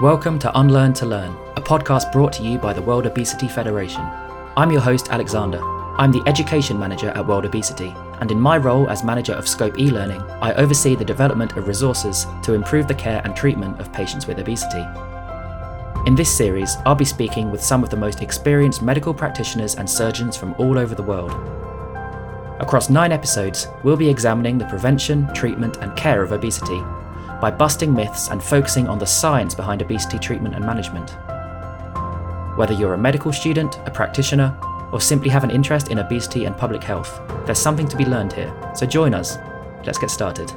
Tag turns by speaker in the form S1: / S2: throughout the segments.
S1: Welcome to Unlearn to Learn, a podcast brought to you by the World Obesity Federation. I'm your host, Alexander. I'm the Education Manager at World Obesity, and in my role as Manager of Scope e Learning, I oversee the development of resources to improve the care and treatment of patients with obesity. In this series, I'll be speaking with some of the most experienced medical practitioners and surgeons from all over the world. Across nine episodes, we'll be examining the prevention, treatment, and care of obesity by busting myths and focusing on the science behind obesity treatment and management. Whether you're a medical student, a practitioner, or simply have an interest in obesity and public health, there's something to be learned here, so join us. Let's get started.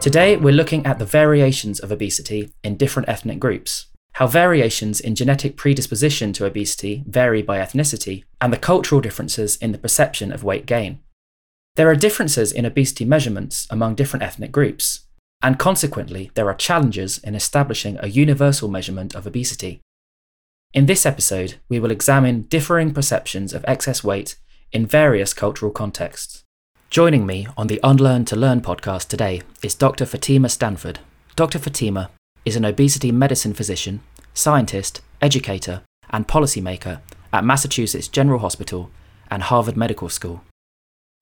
S1: Today, we're looking at the variations of obesity in different ethnic groups, how variations in genetic predisposition to obesity vary by ethnicity, and the cultural differences in the perception of weight gain. There are differences in obesity measurements among different ethnic groups, and consequently, there are challenges in establishing a universal measurement of obesity. In this episode, we will examine differing perceptions of excess weight in various cultural contexts. Joining me on the Unlearn to Learn podcast today is Dr. Fatima Stanford. Dr. Fatima is an obesity medicine physician, scientist, educator, and policymaker at Massachusetts General Hospital and Harvard Medical School.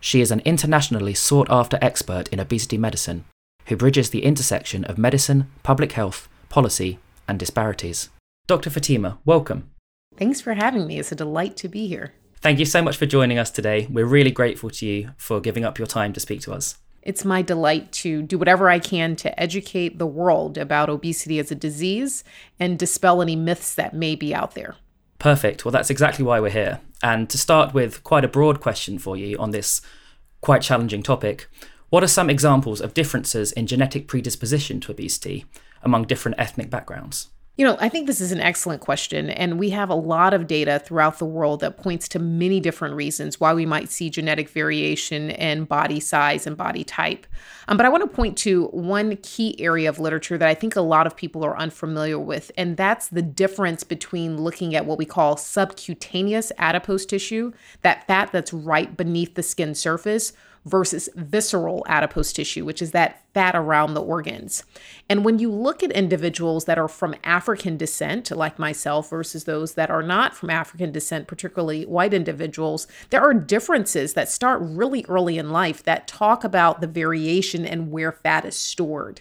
S1: She is an internationally sought after expert in obesity medicine who bridges the intersection of medicine, public health, policy, and disparities. Dr. Fatima, welcome.
S2: Thanks for having me. It's a delight to be here.
S1: Thank you so much for joining us today. We're really grateful to you for giving up your time to speak to us.
S2: It's my delight to do whatever I can to educate the world about obesity as a disease and dispel any myths that may be out there.
S1: Perfect. Well, that's exactly why we're here. And to start with, quite a broad question for you on this quite challenging topic. What are some examples of differences in genetic predisposition to obesity among different ethnic backgrounds?
S2: You know, I think this is an excellent question. And we have a lot of data throughout the world that points to many different reasons why we might see genetic variation in body size and body type. Um, but I want to point to one key area of literature that I think a lot of people are unfamiliar with, and that's the difference between looking at what we call subcutaneous adipose tissue, that fat that's right beneath the skin surface, versus visceral adipose tissue, which is that fat around the organs. And when you look at individuals that are from African descent, like myself, versus those that are not from African descent, particularly white individuals, there are differences that start really early in life that talk about the variation and where fat is stored.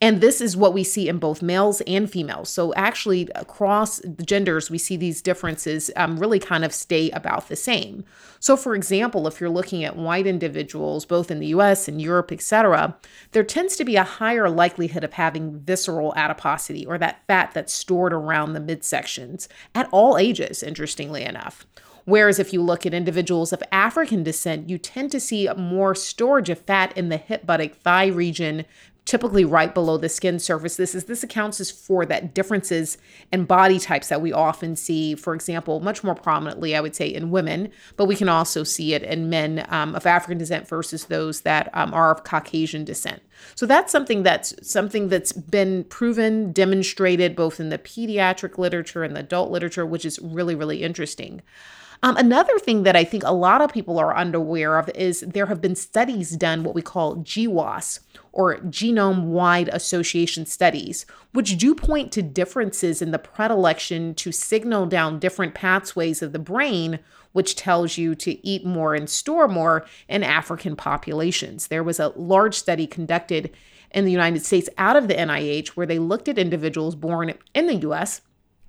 S2: And this is what we see in both males and females. So, actually, across the genders, we see these differences um, really kind of stay about the same. So, for example, if you're looking at white individuals, both in the US and Europe, etc., there tends to be a higher likelihood of having visceral adiposity or that fat that's stored around the midsections at all ages, interestingly enough. Whereas if you look at individuals of African descent, you tend to see more storage of fat in the hip, buttock, thigh region typically right below the skin surface. This is this accounts as for that differences in body types that we often see, for example, much more prominently, I would say, in women, but we can also see it in men um, of African descent versus those that um, are of Caucasian descent. So that's something that's something that's been proven, demonstrated both in the pediatric literature and the adult literature, which is really, really interesting. Um, another thing that I think a lot of people are unaware of is there have been studies done, what we call GWAS, or genome wide association studies, which do point to differences in the predilection to signal down different pathways of the brain, which tells you to eat more and store more in African populations. There was a large study conducted in the United States out of the NIH where they looked at individuals born in the US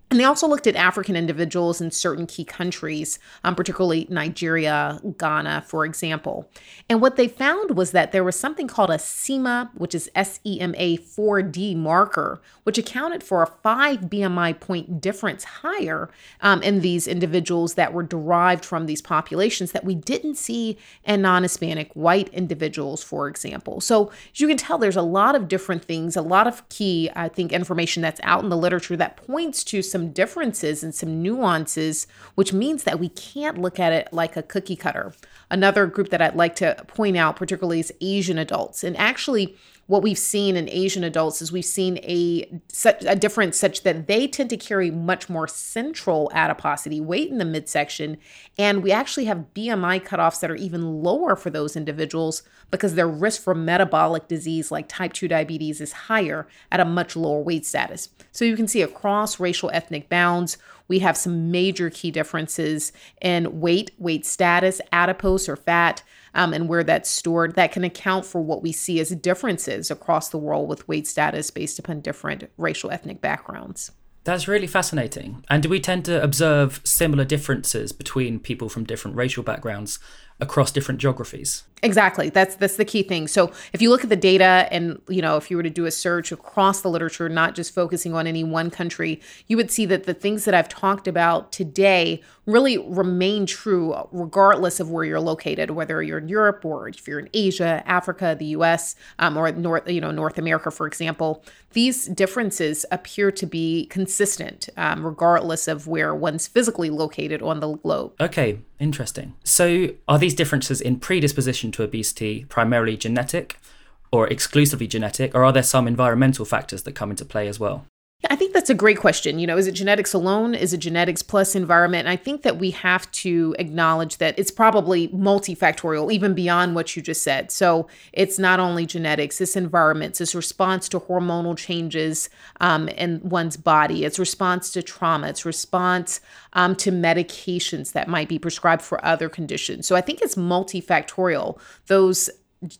S2: and they also looked at African individuals in certain key countries, um, particularly Nigeria, Ghana, for example. And what they found was that there was something called a SEMA, which is S E M A 4D marker, which accounted for a five BMI point difference higher um, in these individuals that were derived from these populations that we didn't see in non Hispanic white individuals, for example. So, as you can tell, there's a lot of different things, a lot of key, I think, information that's out in the literature that points to some some differences and some nuances, which means that we can't look at it like a cookie cutter. Another group that I'd like to point out, particularly, is Asian adults. And actually, what we've seen in Asian adults is we've seen a such a difference such that they tend to carry much more central adiposity weight in the midsection, and we actually have BMI cutoffs that are even lower for those individuals because their risk for metabolic disease like type 2 diabetes is higher at a much lower weight status. So you can see across racial ethnic bounds, we have some major key differences in weight, weight status, adipose or fat, um, and where that's stored that can account for what we see as differences across the world with weight status based upon different racial ethnic backgrounds.
S1: That's really fascinating. And do we tend to observe similar differences between people from different racial backgrounds across different geographies?
S2: Exactly. That's that's the key thing. So if you look at the data and you know if you were to do a search across the literature not just focusing on any one country, you would see that the things that I've talked about today really remain true regardless of where you're located, whether you're in Europe or if you're in Asia, Africa, the US, um, or North you know North America for example. These differences appear to be consistent um, regardless of where one's physically located on the globe.
S1: Okay, interesting. So are these differences in predisposition to obesity primarily genetic or exclusively genetic, or are there some environmental factors that come into play as well?
S2: I think that's a great question. You know, is it genetics alone? Is it genetics plus environment? And I think that we have to acknowledge that it's probably multifactorial, even beyond what you just said. So it's not only genetics, it's environments, it's response to hormonal changes um, in one's body, it's response to trauma, it's response um, to medications that might be prescribed for other conditions. So I think it's multifactorial. Those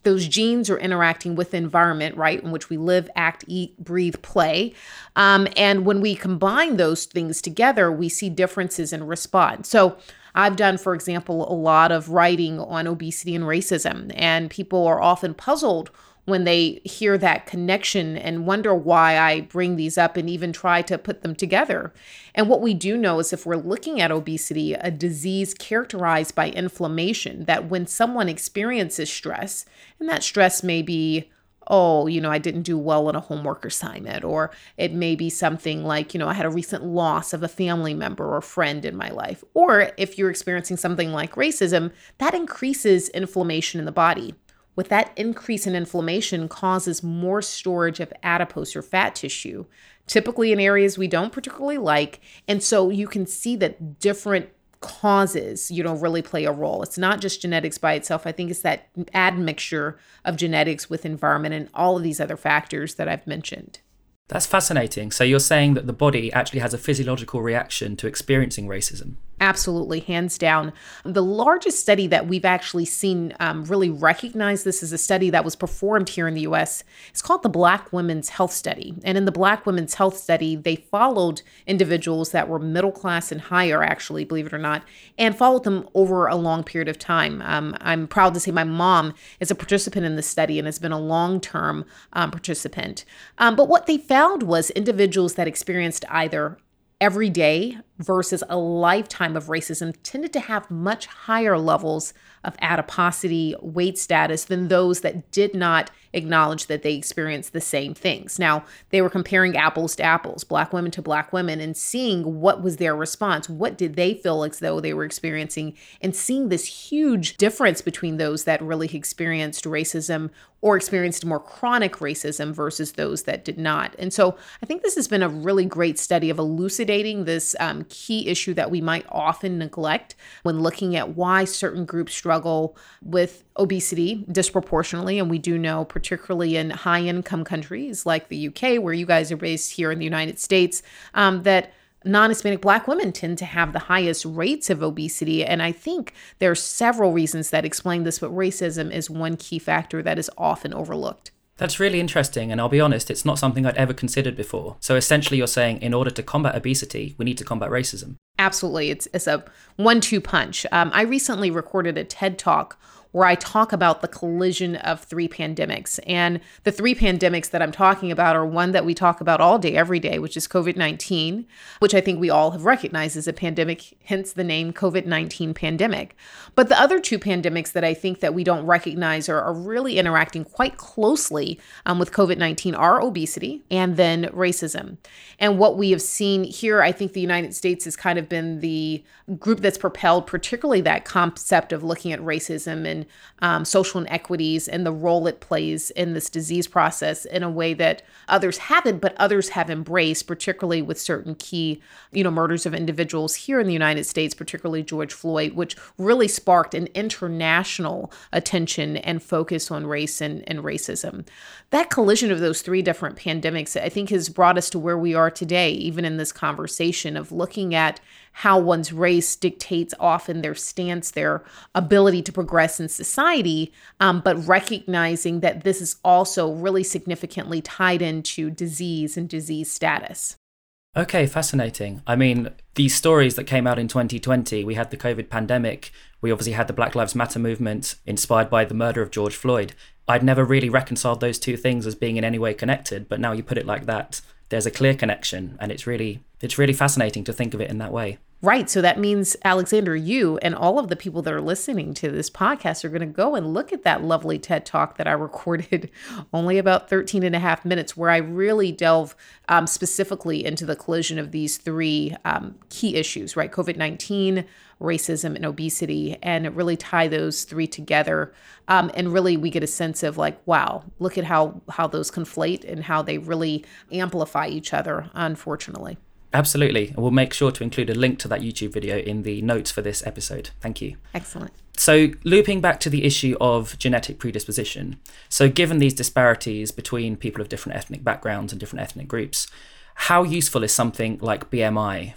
S2: those genes are interacting with the environment, right, in which we live, act, eat, breathe, play. Um, and when we combine those things together, we see differences in response. So I've done, for example, a lot of writing on obesity and racism, and people are often puzzled when they hear that connection and wonder why I bring these up and even try to put them together. And what we do know is if we're looking at obesity, a disease characterized by inflammation, that when someone experiences stress, and that stress may be oh, you know, I didn't do well on a homework assignment, or it may be something like, you know, I had a recent loss of a family member or friend in my life. Or if you're experiencing something like racism, that increases inflammation in the body with that increase in inflammation causes more storage of adipose or fat tissue, typically in areas we don't particularly like. And so you can see that different causes, you know, really play a role. It's not just genetics by itself. I think it's that admixture of genetics with environment and all of these other factors that I've mentioned.
S1: That's fascinating. So you're saying that the body actually has a physiological reaction to experiencing racism?
S2: Absolutely, hands down. The largest study that we've actually seen um, really recognize this is a study that was performed here in the US. It's called the Black Women's Health Study. And in the Black Women's Health Study, they followed individuals that were middle class and higher, actually, believe it or not, and followed them over a long period of time. Um, I'm proud to say my mom is a participant in the study and has been a long term um, participant. Um, but what they found was individuals that experienced either every day versus a lifetime of racism tended to have much higher levels of adiposity, weight status than those that did not acknowledge that they experienced the same things. Now, they were comparing apples to apples, black women to black women, and seeing what was their response. What did they feel as though they were experiencing? And seeing this huge difference between those that really experienced racism or experienced more chronic racism versus those that did not. And so I think this has been a really great study of elucidating this um, key issue that we might often neglect when looking at why certain groups struggle with obesity disproportionately. And we do know, particularly in high income countries like the UK, where you guys are based here in the United States, um, that non Hispanic Black women tend to have the highest rates of obesity. And I think there are several reasons that explain this, but racism is one key factor that is often overlooked.
S1: That's really interesting, and I'll be honest, it's not something I'd ever considered before. So essentially, you're saying in order to combat obesity, we need to combat racism.
S2: Absolutely. It's, it's a one two punch. Um, I recently recorded a TED talk where I talk about the collision of three pandemics. And the three pandemics that I'm talking about are one that we talk about all day, every day, which is COVID 19, which I think we all have recognized as a pandemic, hence the name COVID 19 pandemic. But the other two pandemics that I think that we don't recognize are, are really interacting quite closely um, with COVID 19 are obesity and then racism. And what we have seen here, I think the United States has kind of been the group that's propelled, particularly that concept of looking at racism and um, social inequities and the role it plays in this disease process in a way that others haven't, but others have embraced, particularly with certain key, you know, murders of individuals here in the United States, particularly George Floyd, which really sparked an international attention and focus on race and, and racism. That collision of those three different pandemics, I think, has brought us to where we are today, even in this conversation of looking at how one's race dictates often their stance, their ability to progress in society, um, but recognizing that this is also really significantly tied into disease and disease status.
S1: Okay, fascinating. I mean, these stories that came out in 2020, we had the COVID pandemic, we obviously had the Black Lives Matter movement inspired by the murder of George Floyd. I'd never really reconciled those two things as being in any way connected, but now you put it like that, there's a clear connection and it's really it's really fascinating to think of it in that way.
S2: Right. So that means, Alexander, you and all of the people that are listening to this podcast are going to go and look at that lovely TED talk that I recorded only about 13 and a half minutes, where I really delve um, specifically into the collision of these three um, key issues, right? COVID 19, racism, and obesity, and really tie those three together. Um, and really, we get a sense of like, wow, look at how, how those conflate and how they really amplify each other, unfortunately.
S1: Absolutely. And we'll make sure to include a link to that YouTube video in the notes for this episode. Thank you.
S2: Excellent.
S1: So, looping back to the issue of genetic predisposition. So, given these disparities between people of different ethnic backgrounds and different ethnic groups, how useful is something like BMI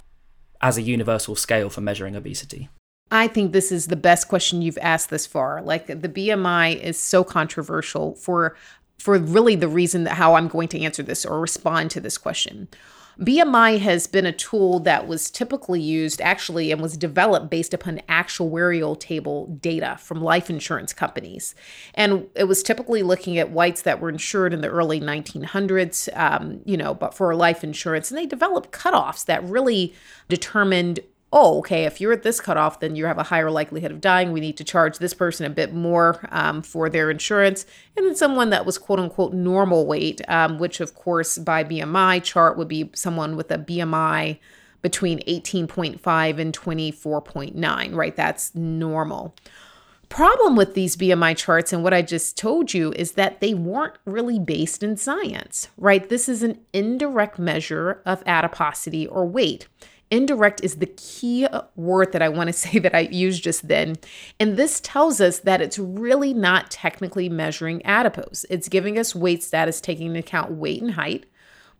S1: as a universal scale for measuring obesity?
S2: I think this is the best question you've asked this far. Like the BMI is so controversial for for really the reason that how I'm going to answer this or respond to this question. BMI has been a tool that was typically used actually and was developed based upon actuarial table data from life insurance companies. And it was typically looking at whites that were insured in the early 1900s, um, you know, but for life insurance. And they developed cutoffs that really determined oh, okay, if you're at this cutoff, then you have a higher likelihood of dying. We need to charge this person a bit more um, for their insurance. And then someone that was quote unquote normal weight, um, which of course by BMI chart would be someone with a BMI between 18.5 and 24.9, right? That's normal. Problem with these BMI charts and what I just told you is that they weren't really based in science, right? This is an indirect measure of adiposity or weight. Indirect is the key word that I want to say that I used just then. And this tells us that it's really not technically measuring adipose. It's giving us weight status, taking into account weight and height.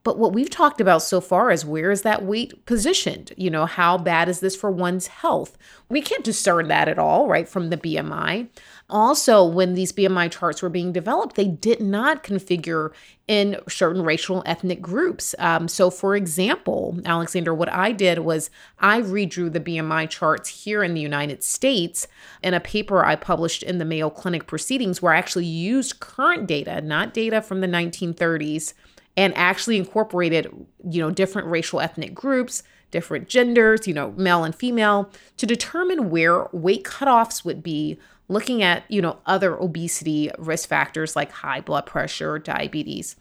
S2: But what we've talked about so far is where is that weight positioned? You know, how bad is this for one's health? We can't discern that at all, right, from the BMI. Also, when these BMI charts were being developed, they did not configure in certain racial ethnic groups. Um, so, for example, Alexander, what I did was I redrew the BMI charts here in the United States in a paper I published in the Mayo Clinic Proceedings, where I actually used current data, not data from the 1930s and actually incorporated, you know, different racial ethnic groups, different genders, you know, male and female, to determine where weight cutoffs would be, looking at, you know, other obesity risk factors like high blood pressure, diabetes.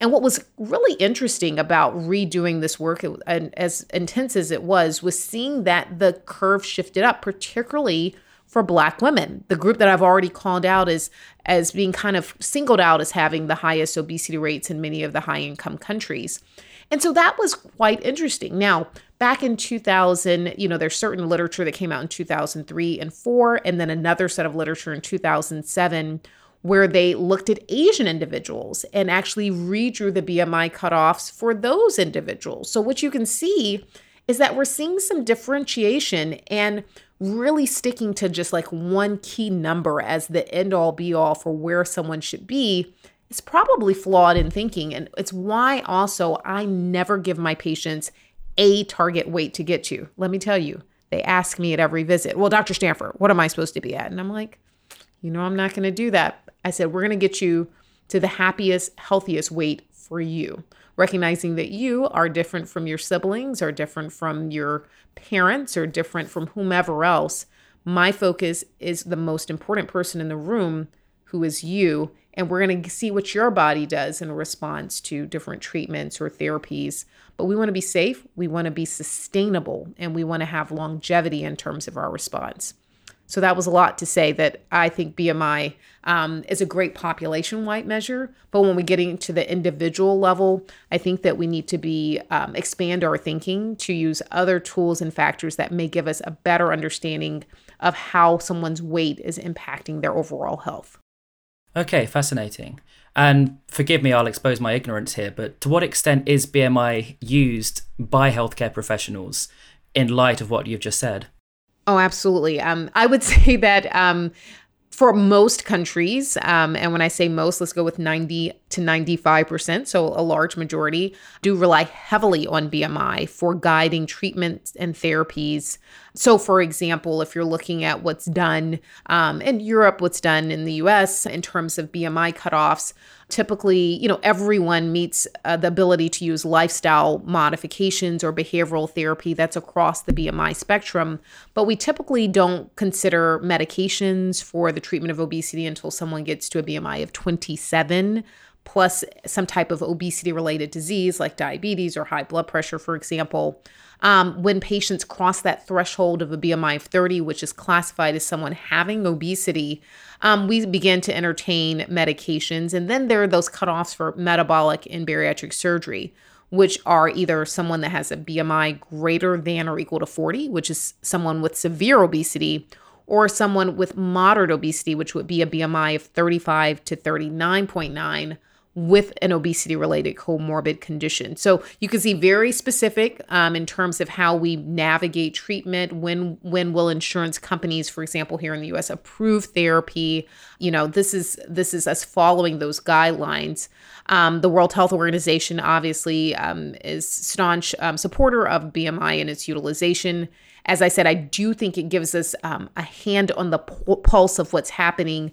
S2: And what was really interesting about redoing this work, and as intense as it was, was seeing that the curve shifted up, particularly for black women. The group that i've already called out as as being kind of singled out as having the highest obesity rates in many of the high income countries. And so that was quite interesting. Now back in 2000 you know there's certain literature that came out in 2003 and 4 and then another set of literature in 2007 where they looked at Asian individuals and actually redrew the BMI cutoffs for those individuals. So, what you can see is that we're seeing some differentiation and really sticking to just like one key number as the end all be all for where someone should be is probably flawed in thinking. And it's why also I never give my patients a target weight to get to. Let me tell you, they ask me at every visit, Well, Dr. Stanford, what am I supposed to be at? And I'm like, You know, I'm not going to do that. I said, We're going to get you to the happiest, healthiest weight for you recognizing that you are different from your siblings, or different from your parents, or different from whomever else. My focus is the most important person in the room, who is you. And we're going to see what your body does in response to different treatments or therapies. But we want to be safe, we want to be sustainable, and we want to have longevity in terms of our response. So that was a lot to say that I think BMI um, is a great population wide measure. But when we get into the individual level, I think that we need to be um, expand our thinking to use other tools and factors that may give us a better understanding of how someone's weight is impacting their overall health.
S1: Okay, fascinating. And forgive me, I'll expose my ignorance here, but to what extent is BMI used by healthcare professionals in light of what you've just said?
S2: Oh, absolutely. Um, I would say that um, for most countries, um, and when I say most, let's go with 90 to 95%, so a large majority, do rely heavily on BMI for guiding treatments and therapies. So, for example, if you're looking at what's done um, in Europe, what's done in the US in terms of BMI cutoffs, typically, you know, everyone meets uh, the ability to use lifestyle modifications or behavioral therapy that's across the BMI spectrum, but we typically don't consider medications for the treatment of obesity until someone gets to a BMI of 27 plus some type of obesity related disease like diabetes or high blood pressure, for example. Um, when patients cross that threshold of a BMI of 30, which is classified as someone having obesity, um, we begin to entertain medications. And then there are those cutoffs for metabolic and bariatric surgery, which are either someone that has a BMI greater than or equal to 40, which is someone with severe obesity, or someone with moderate obesity, which would be a BMI of 35 to 39.9 with an obesity related comorbid condition. So you can see very specific um, in terms of how we navigate treatment. When when will insurance companies, for example, here in the U.S., approve therapy? You know, this is this is us following those guidelines. Um, the World Health Organization obviously um, is staunch um, supporter of BMI and its utilization. As I said, I do think it gives us um, a hand on the pulse of what's happening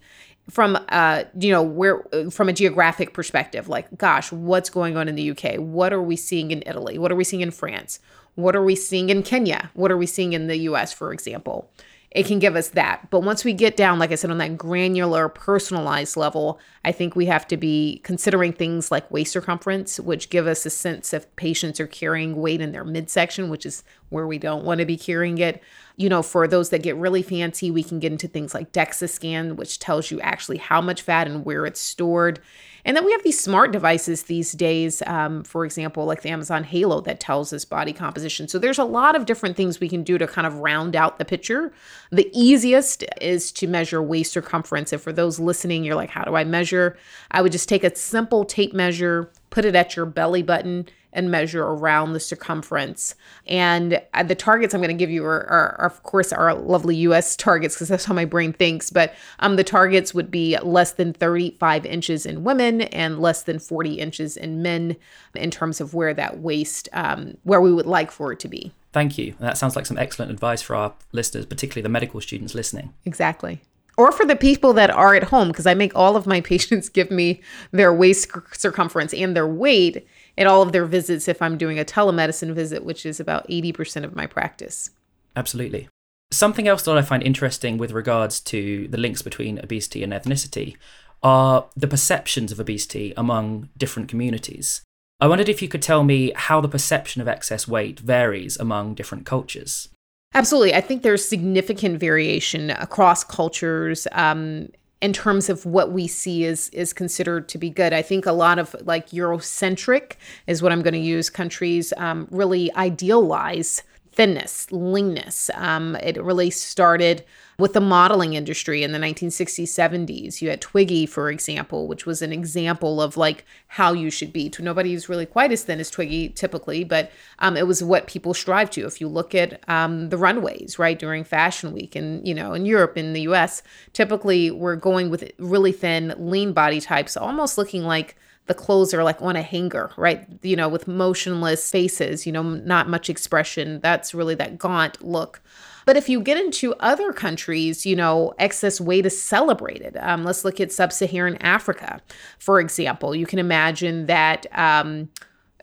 S2: from uh you know where from a geographic perspective like gosh what's going on in the UK what are we seeing in Italy? What are we seeing in France? What are we seeing in Kenya? What are we seeing in the US for example it can give us that. But once we get down, like I said, on that granular, personalized level, I think we have to be considering things like waist circumference, which give us a sense if patients are carrying weight in their midsection, which is where we don't want to be carrying it. You know, for those that get really fancy, we can get into things like DEXA scan, which tells you actually how much fat and where it's stored. And then we have these smart devices these days, um, for example, like the Amazon Halo that tells us body composition. So there's a lot of different things we can do to kind of round out the picture. The easiest is to measure waist circumference. And for those listening, you're like, how do I measure? I would just take a simple tape measure, put it at your belly button and measure around the circumference. And uh, the targets I'm going to give you are, are, are, of course, our lovely US targets because that's how my brain thinks. But um, the targets would be less than 35 inches in women and less than 40 inches in men in terms of where that waist, um, where we would like for it to be.
S1: Thank you. That sounds like some excellent advice for our listeners, particularly the medical students listening.
S2: Exactly or for the people that are at home, because I make all of my patients give me their waist circumference and their weight at all of their visits if I'm doing a telemedicine visit, which is about 80% of my practice.
S1: Absolutely. Something else that I find interesting with regards to the links between obesity and ethnicity are the perceptions of obesity among different communities. I wondered if you could tell me how the perception of excess weight varies among different cultures.
S2: Absolutely. I think there's significant variation across cultures um, in terms of what we see is is considered to be good. I think a lot of like Eurocentric is what I'm going to use. Countries um, really idealize thinness, leanness. Um, it really started with the modeling industry in the 1960s, 70s. You had Twiggy, for example, which was an example of like how you should be. Nobody's really quite as thin as Twiggy typically, but um, it was what people strive to. If you look at um, the runways, right, during Fashion Week and, you know, in Europe, in the US, typically we're going with really thin, lean body types, almost looking like the clothes are like on a hanger, right? You know, with motionless faces, you know, not much expression. That's really that gaunt look. But if you get into other countries, you know, excess weight is celebrated. Um, let's look at sub Saharan Africa, for example. You can imagine that. Um,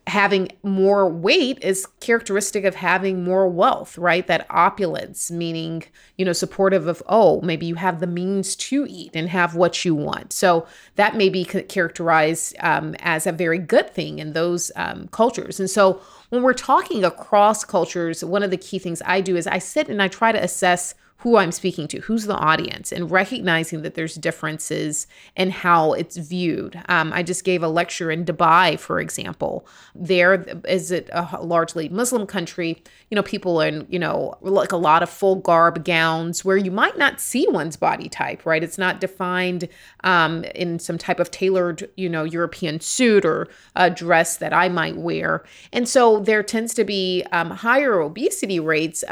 S2: having more weight is characteristic of having more wealth, right? That opulence, meaning, you know, supportive of, oh, maybe you have the means to eat and have what you want. So that may be characterized um, as a very good thing in those um, cultures. And so when we're talking across cultures, one of the key things I do is I sit and I try to assess who I'm speaking to, who's the audience, and recognizing that there's differences in how it's viewed. Um, I just gave a lecture in Dubai, for example. There is it a largely Muslim country. You know, people in you know like a lot of full garb gowns where you might not see one's body type, right? It's not defined um, in some type of tailored, you know, European suit or a dress that I might wear, and so there tends to be um, higher obesity rates.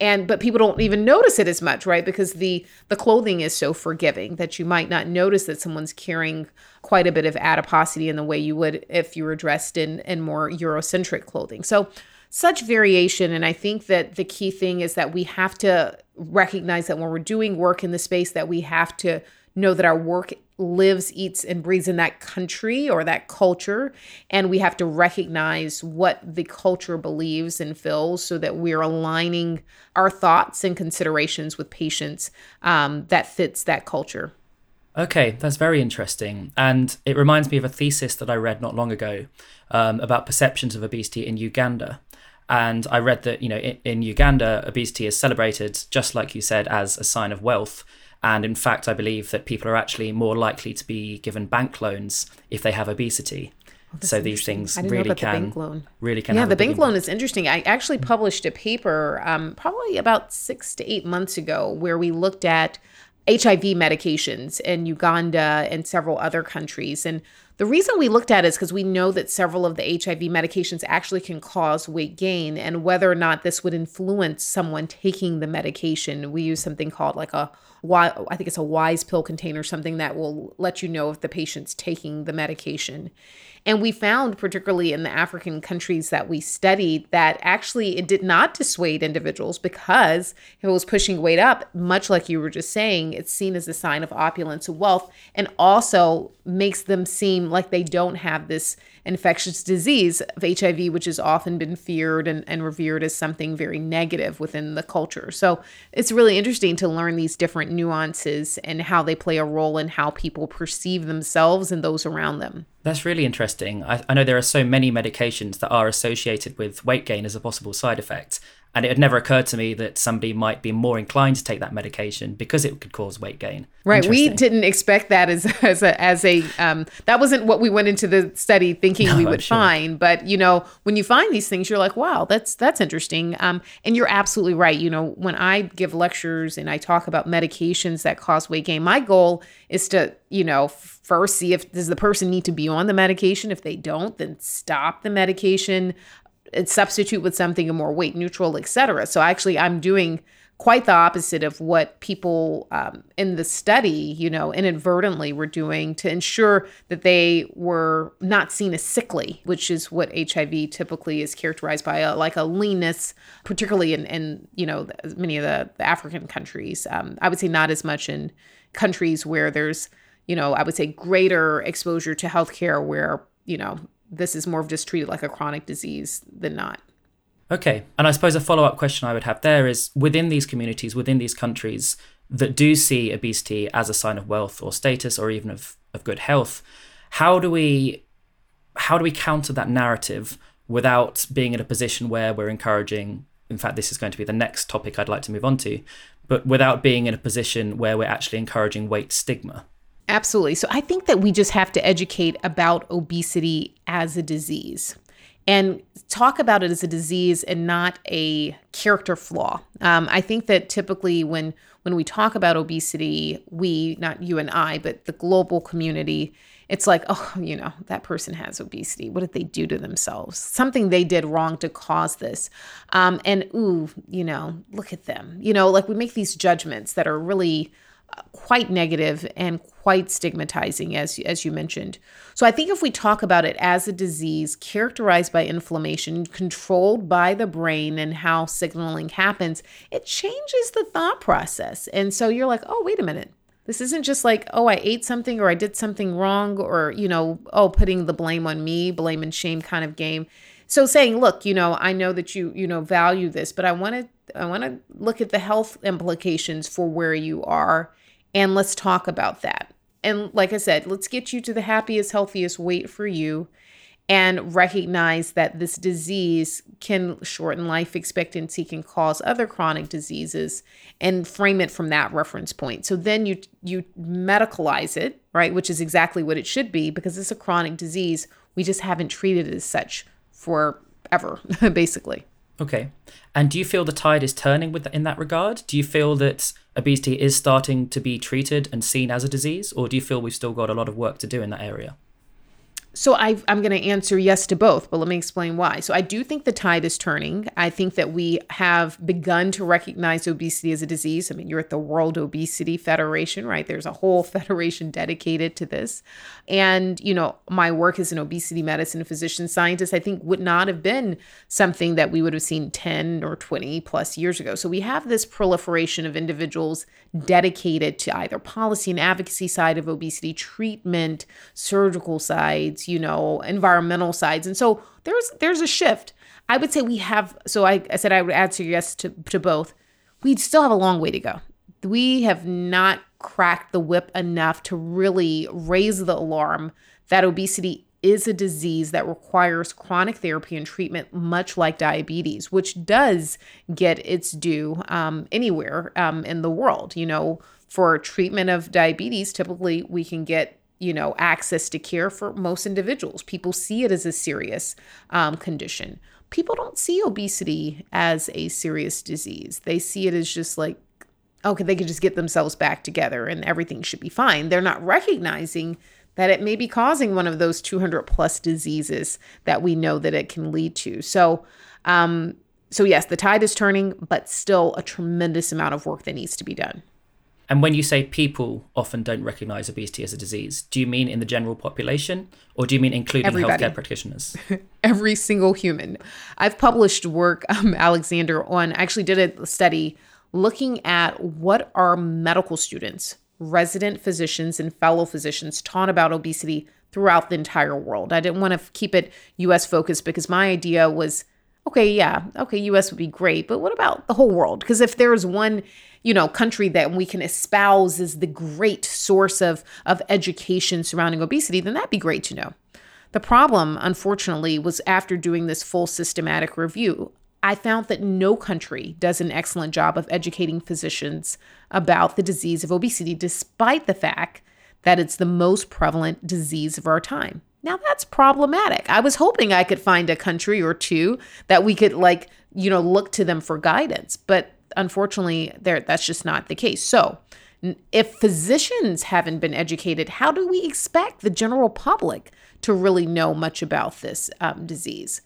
S2: And but people don't even notice it as much right? Because the the clothing is so forgiving that you might not notice that someone's carrying quite a bit of adiposity in the way you would if you were dressed in in more eurocentric clothing. So such variation and i think that the key thing is that we have to recognize that when we're doing work in the space that we have to know that our work lives, eats, and breathes in that country or that culture. And we have to recognize what the culture believes and feels so that we're aligning our thoughts and considerations with patients um, that fits that culture.
S1: Okay, that's very interesting. And it reminds me of a thesis that I read not long ago um, about perceptions of obesity in Uganda. And I read that, you know, in, in Uganda, obesity is celebrated, just like you said, as a sign of wealth. And in fact, I believe that people are actually more likely to be given bank loans if they have obesity. Oh, so these things really can really can.
S2: Yeah, the bank loan is interesting. I actually published a paper um, probably about six to eight months ago where we looked at HIV medications in Uganda and several other countries. And the reason we looked at it is because we know that several of the HIV medications actually can cause weight gain, and whether or not this would influence someone taking the medication. We use something called like a I think it's a Wisepill container, something that will let you know if the patient's taking the medication. And we found, particularly in the African countries that we studied, that actually it did not dissuade individuals because if it was pushing weight up, much like you were just saying, it's seen as a sign of opulence and wealth, and also makes them seem like they don't have this infectious disease of HIV, which has often been feared and, and revered as something very negative within the culture. So it's really interesting to learn these different nuances and how they play a role in how people perceive themselves and those around them.
S1: That's really interesting. I, I know there are so many medications that are associated with weight gain as a possible side effect. And it had never occurred to me that somebody might be more inclined to take that medication because it could cause weight gain.
S2: Right. We didn't expect that as as a as a um, that wasn't what we went into the study thinking no, we would sure. find. But you know, when you find these things, you're like, wow, that's that's interesting. Um, and you're absolutely right. You know, when I give lectures and I talk about medications that cause weight gain, my goal is to you know first see if does the person need to be on the medication. If they don't, then stop the medication substitute with something more weight neutral, etc. So actually, I'm doing quite the opposite of what people um, in the study, you know, inadvertently were doing to ensure that they were not seen as sickly, which is what HIV typically is characterized by, a, like a leanness, particularly in, in you know many of the, the African countries. Um, I would say not as much in countries where there's you know I would say greater exposure to healthcare where you know this is more of just treated like a chronic disease than not.
S1: Okay. And I suppose a follow up question I would have there is within these communities, within these countries that do see obesity as a sign of wealth or status or even of, of good health, how do we how do we counter that narrative without being in a position where we're encouraging in fact this is going to be the next topic I'd like to move on to, but without being in a position where we're actually encouraging weight stigma?
S2: Absolutely. So I think that we just have to educate about obesity as a disease and talk about it as a disease and not a character flaw. Um, I think that typically when when we talk about obesity, we not you and I, but the global community, it's like, oh, you know, that person has obesity. What did they do to themselves? Something they did wrong to cause this. Um, and ooh, you know, look at them. You know, like we make these judgments that are really quite negative and quite stigmatizing as as you mentioned. So I think if we talk about it as a disease characterized by inflammation controlled by the brain and how signaling happens, it changes the thought process. And so you're like, "Oh, wait a minute. This isn't just like, oh, I ate something or I did something wrong or, you know, oh, putting the blame on me, blame and shame kind of game." So saying, "Look, you know, I know that you, you know, value this, but I want to I want to look at the health implications for where you are and let's talk about that. And like I said, let's get you to the happiest, healthiest weight for you. and recognize that this disease can shorten life expectancy, can cause other chronic diseases, and frame it from that reference point. So then you you medicalize it, right, which is exactly what it should be because it's a chronic disease. We just haven't treated it as such forever, basically.
S1: Okay. And do you feel the tide is turning with in that regard? Do you feel that obesity is starting to be treated and seen as a disease, or do you feel we've still got a lot of work to do in that area?
S2: So I, am going to answer yes to both, but let me explain why. So I do think the tide is turning. I think that we have begun to recognize obesity as a disease. I mean, you're at the World Obesity Federation, right? There's a whole federation dedicated to this. And, you know, my work as an obesity medicine physician scientist, I think would not have been something that we would have seen 10 or 20 plus years ago. So we have this proliferation of individuals dedicated to either policy and advocacy side of obesity, treatment, surgical sides, you know, environmental sides. And so there's there's a shift. I would say we have so I, I said I would answer yes to, to both. We still have a long way to go. We have not cracked the whip enough to really raise the alarm that obesity is a disease that requires chronic therapy and treatment, much like diabetes, which does get its due um, anywhere um, in the world. You know, for treatment of diabetes, typically we can get you know, access to care for most individuals. People see it as a serious um, condition. People don't see obesity as a serious disease. They see it as just like, okay, they could just get themselves back together and everything should be fine. They're not recognizing that it may be causing one of those 200 plus diseases that we know that it can lead to. So, um, so yes, the tide is turning, but still a tremendous amount of work that needs to be done.
S1: And when you say people often don't recognize obesity as a disease, do you mean in the general population or do you mean including Everybody. healthcare practitioners?
S2: Every single human. I've published work, um, Alexander, on, I actually did a study looking at what are medical students, resident physicians, and fellow physicians taught about obesity throughout the entire world. I didn't want to keep it US focused because my idea was okay, yeah, okay, US would be great, but what about the whole world? Because if there is one you know country that we can espouse as the great source of of education surrounding obesity then that'd be great to know the problem unfortunately was after doing this full systematic review I found that no country does an excellent job of educating physicians about the disease of obesity, despite the fact that it's the most prevalent disease of our time. Now that's problematic. I was hoping I could find a country or two that we could like, you know, look to them for guidance, but unfortunately, there that's just not the case. So, if physicians haven't been educated, how do we expect the general public to really know much about this um, disease?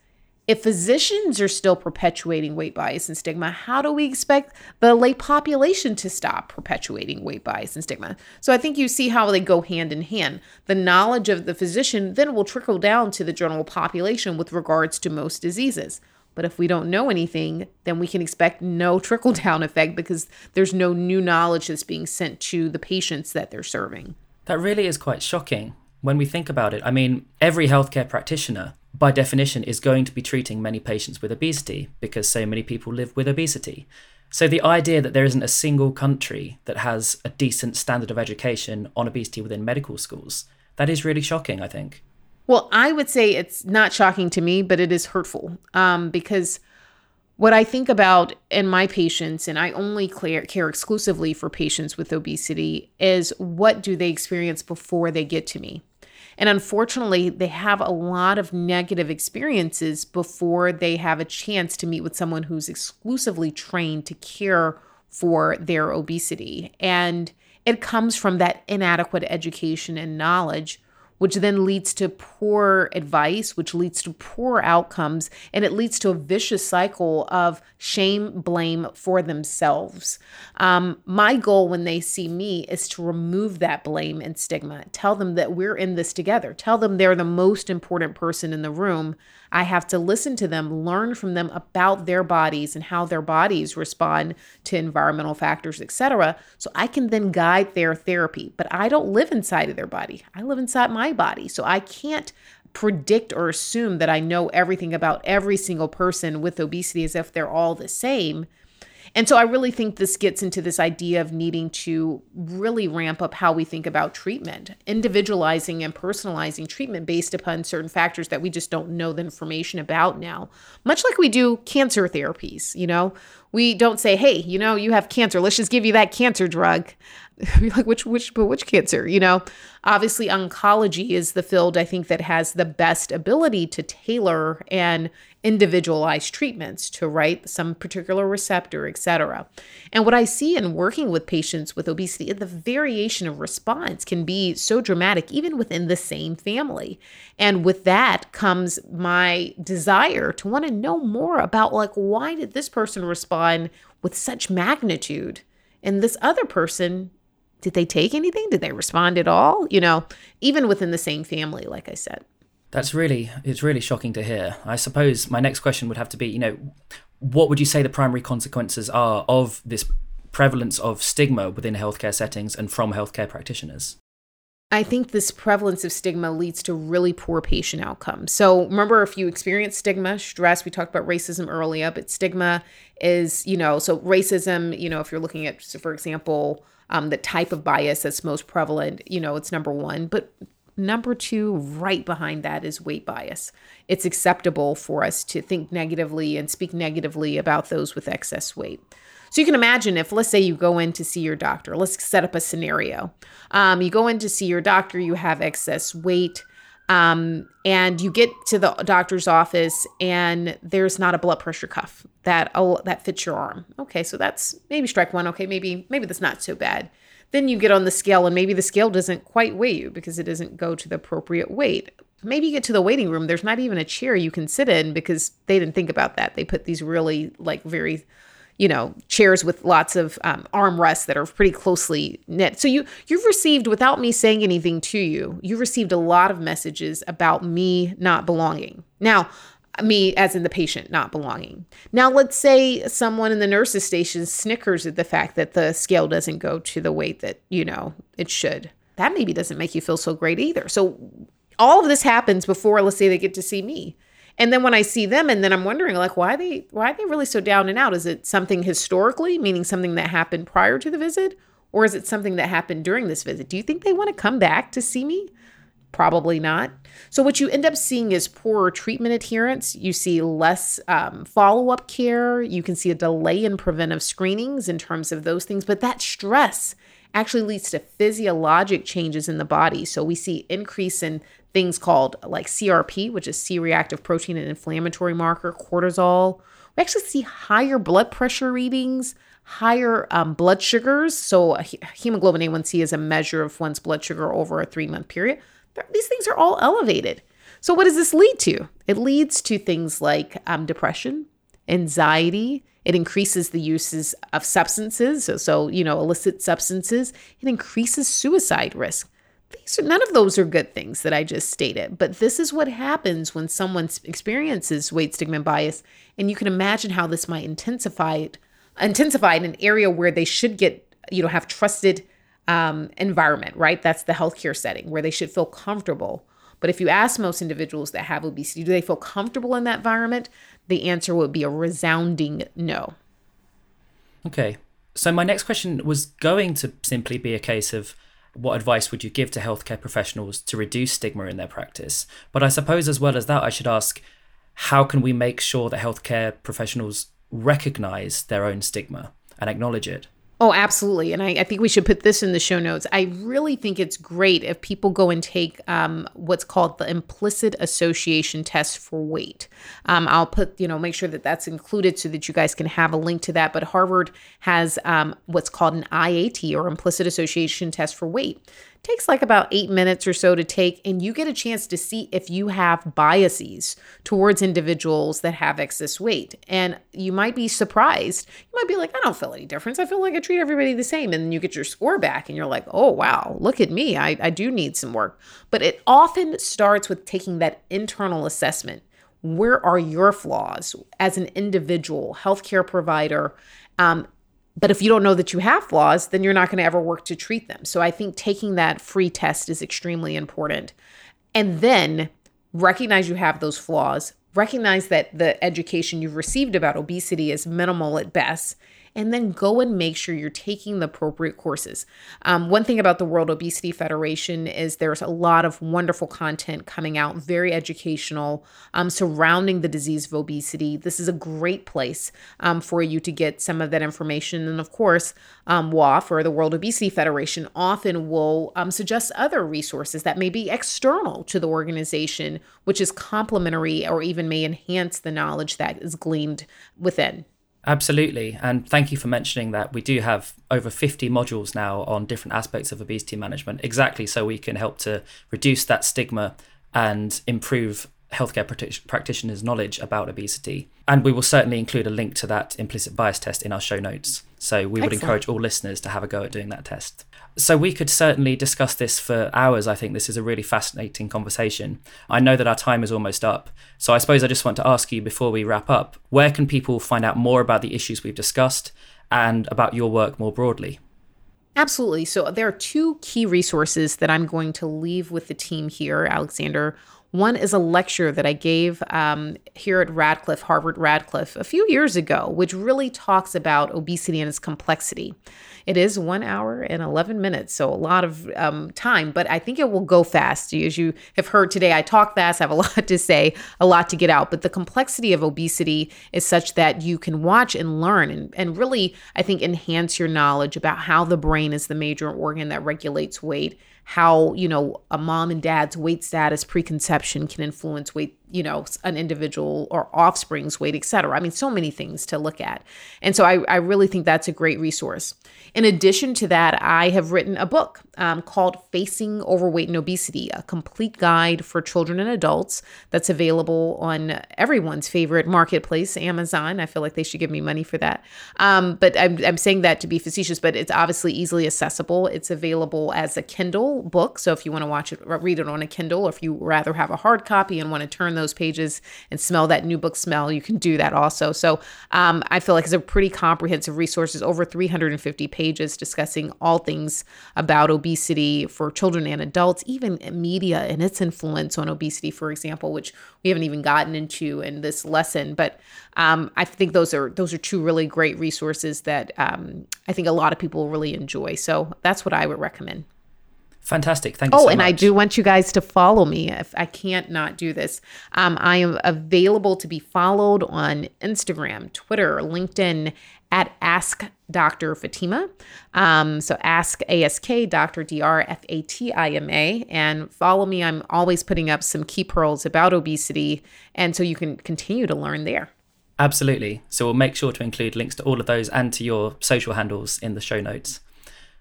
S2: If physicians are still perpetuating weight bias and stigma, how do we expect the lay population to stop perpetuating weight bias and stigma? So I think you see how they go hand in hand. The knowledge of the physician then will trickle down to the general population with regards to most diseases. But if we don't know anything, then we can expect no trickle down effect because there's no new knowledge that's being sent to the patients that they're serving.
S1: That really is quite shocking when we think about it. I mean, every healthcare practitioner, by definition, is going to be treating many patients with obesity because so many people live with obesity. So the idea that there isn't a single country that has a decent standard of education on obesity within medical schools, that is really shocking, I think.
S2: Well, I would say it's not shocking to me, but it is hurtful um, because what I think about in my patients, and I only care exclusively for patients with obesity, is what do they experience before they get to me? And unfortunately, they have a lot of negative experiences before they have a chance to meet with someone who's exclusively trained to care for their obesity. And it comes from that inadequate education and knowledge which then leads to poor advice, which leads to poor outcomes, and it leads to a vicious cycle of shame, blame for themselves. Um, my goal when they see me is to remove that blame and stigma. Tell them that we're in this together. Tell them they're the most important person in the room. I have to listen to them, learn from them about their bodies and how their bodies respond to environmental factors, etc. So I can then guide their therapy. But I don't live inside of their body. I live inside my body. So I can't predict or assume that I know everything about every single person with obesity as if they're all the same. And so I really think this gets into this idea of needing to really ramp up how we think about treatment, individualizing and personalizing treatment based upon certain factors that we just don't know the information about now. Much like we do cancer therapies, you know, we don't say, "Hey, you know, you have cancer. Let's just give you that cancer drug." like which which but which cancer you know? Obviously oncology is the field i think that has the best ability to tailor and individualize treatments to right some particular receptor etc and what i see in working with patients with obesity the variation of response can be so dramatic even within the same family. And with that comes my desire to want to know more about like why did this person respond with such magnitude and this other person did they take anything? Did they respond at all? You know, even within the same family, like I said.
S1: That's really it's really shocking to hear. I suppose my next question would have to be, you know, what would you say the primary consequences are of this prevalence of stigma within healthcare settings and from healthcare practitioners?
S2: I think this prevalence of stigma leads to really poor patient outcomes. So remember, if you experience stigma, stress, we talked about racism earlier, but stigma is, you know, so racism, you know, if you're looking at, for example, um, the type of bias that's most prevalent, you know, it's number one. But number two, right behind that, is weight bias. It's acceptable for us to think negatively and speak negatively about those with excess weight. So you can imagine if, let's say, you go in to see your doctor. Let's set up a scenario. Um, you go in to see your doctor, you have excess weight. Um, and you get to the doctor's office and there's not a blood pressure cuff that that fits your arm. Okay, so that's maybe strike one. Okay, maybe maybe that's not so bad. Then you get on the scale and maybe the scale doesn't quite weigh you because it doesn't go to the appropriate weight. Maybe you get to the waiting room. There's not even a chair you can sit in because they didn't think about that. They put these really like very you know chairs with lots of um, armrests that are pretty closely knit. So you you've received without me saying anything to you you've received a lot of messages about me not belonging. Now me as in the patient not belonging. Now let's say someone in the nurses station snickers at the fact that the scale doesn't go to the weight that you know it should. That maybe doesn't make you feel so great either. So all of this happens before let's say they get to see me and then when I see them, and then I'm wondering, like, why are they why are they really so down and out? Is it something historically, meaning something that happened prior to the visit, or is it something that happened during this visit? Do you think they want to come back to see me? Probably not. So, what you end up seeing is poorer treatment adherence. You see less um, follow up care. You can see a delay in preventive screenings in terms of those things. But that stress actually leads to physiologic changes in the body. So, we see increase in things called like CRP, which is C reactive protein and inflammatory marker, cortisol. We actually see higher blood pressure readings, higher um, blood sugars. So, hemoglobin A1C is a measure of one's blood sugar over a three month period. These things are all elevated. So, what does this lead to? It leads to things like um, depression, anxiety. It increases the uses of substances, so, so you know, illicit substances. It increases suicide risk these are none of those are good things that I just stated. But this is what happens when someone experiences weight stigma and bias, and you can imagine how this might intensify intensify in an area where they should get, you know, have trusted um, environment, right? That's the healthcare setting where they should feel comfortable. But if you ask most individuals that have obesity, do they feel comfortable in that environment? The answer would be a resounding no.
S1: Okay. So my next question was going to simply be a case of what advice would you give to healthcare professionals to reduce stigma in their practice? But I suppose, as well as that, I should ask how can we make sure that healthcare professionals recognize their own stigma and acknowledge it?
S2: Oh, absolutely. And I, I, think we should put this in the show notes. I really think it's great if people go and take um, what's called the implicit association test for weight. Um, I'll put, you know, make sure that that's included so that you guys can have a link to that. But Harvard has um, what's called an IAT or implicit association test for weight takes like about eight minutes or so to take, and you get a chance to see if you have biases towards individuals that have excess weight. And you might be surprised. You might be like, I don't feel any difference. I feel like I treat everybody the same. And you get your score back, and you're like, oh, wow, look at me. I, I do need some work. But it often starts with taking that internal assessment. Where are your flaws as an individual, healthcare provider? Um, but if you don't know that you have flaws, then you're not going to ever work to treat them. So I think taking that free test is extremely important. And then recognize you have those flaws, recognize that the education you've received about obesity is minimal at best, and then go and make sure you're taking the appropriate courses. Um, one thing about the World Obesity Federation is there's a lot of wonderful content coming out, very educational, um, surrounding the disease of obesity. This is a great place um, for you to get some of that information. And of course, um, WOF or the World Obesity Federation often will um, suggest other resources that may be external to the organization, which is complementary or even may enhance the knowledge that is gleaned within.
S1: Absolutely. And thank you for mentioning that. We do have over 50 modules now on different aspects of obesity management, exactly so we can help to reduce that stigma and improve healthcare practitioners' knowledge about obesity. And we will certainly include a link to that implicit bias test in our show notes. So we would Excellent. encourage all listeners to have a go at doing that test. So we could certainly discuss this for hours. I think this is a really fascinating conversation. I know that our time is almost up. So I suppose I just want to ask you before we wrap up where can people find out more about the issues we've discussed and about your work more broadly?
S2: Absolutely. So there are two key resources that I'm going to leave with the team here, Alexander. One is a lecture that I gave um, here at Radcliffe, Harvard Radcliffe, a few years ago, which really talks about obesity and its complexity. It is one hour and 11 minutes, so a lot of um, time, but I think it will go fast. As you have heard today, I talk fast, I have a lot to say, a lot to get out, but the complexity of obesity is such that you can watch and learn and, and really, I think, enhance your knowledge about how the brain is the major organ that regulates weight how you know a mom and dad's weight status preconception can influence weight you know an individual or offspring's weight etc i mean so many things to look at. And so I, I really think that's a great resource. In addition to that i have written a book um, called facing overweight and obesity a complete guide for children and adults that's available on everyone's favorite marketplace amazon. I feel like they should give me money for that. Um, but I'm, I'm saying that to be facetious but it's obviously easily accessible. It's available as a kindle book. So if you want to watch it read it on a kindle or if you rather have a hard copy and want to turn those pages and smell that new book smell, you can do that also. So um, I feel like it's a pretty comprehensive resources, over 350 pages discussing all things about obesity for children and adults, even media and its influence on obesity, for example, which we haven't even gotten into in this lesson. But um, I think those are those are two really great resources that um, I think a lot of people really enjoy. So that's what I would recommend.
S1: Fantastic. Thank you
S2: oh,
S1: so
S2: and
S1: much.
S2: I do want you guys to follow me. If I can't not do this, um, I am available to be followed on Instagram, Twitter, LinkedIn at Ask Dr. Fatima. Um, so ask ASK Dr. Dr. F A T I M A and follow me. I'm always putting up some key pearls about obesity. And so you can continue to learn there.
S1: Absolutely. So we'll make sure to include links to all of those and to your social handles in the show notes.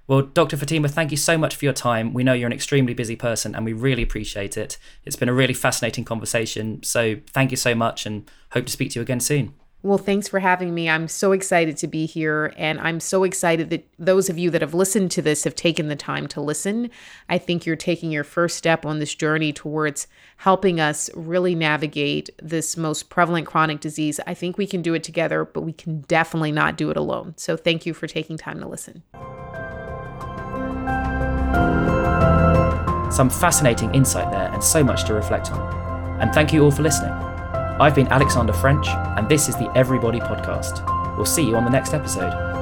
S1: Well, Dr. Fatima, thank you so much for your time. We know you're an extremely busy person and we really appreciate it. It's been a really fascinating conversation. So thank you so much and hope to speak to you again soon.
S2: Well, thanks for having me. I'm so excited to be here. And I'm so excited that those of you that have listened to this have taken the time to listen. I think you're taking your first step on this journey towards helping us really navigate this most prevalent chronic disease. I think we can do it together, but we can definitely not do it alone. So thank you for taking time to listen.
S1: Some fascinating insight there and so much to reflect on. And thank you all for listening. I've been Alexander French, and this is the Everybody Podcast. We'll see you on the next episode.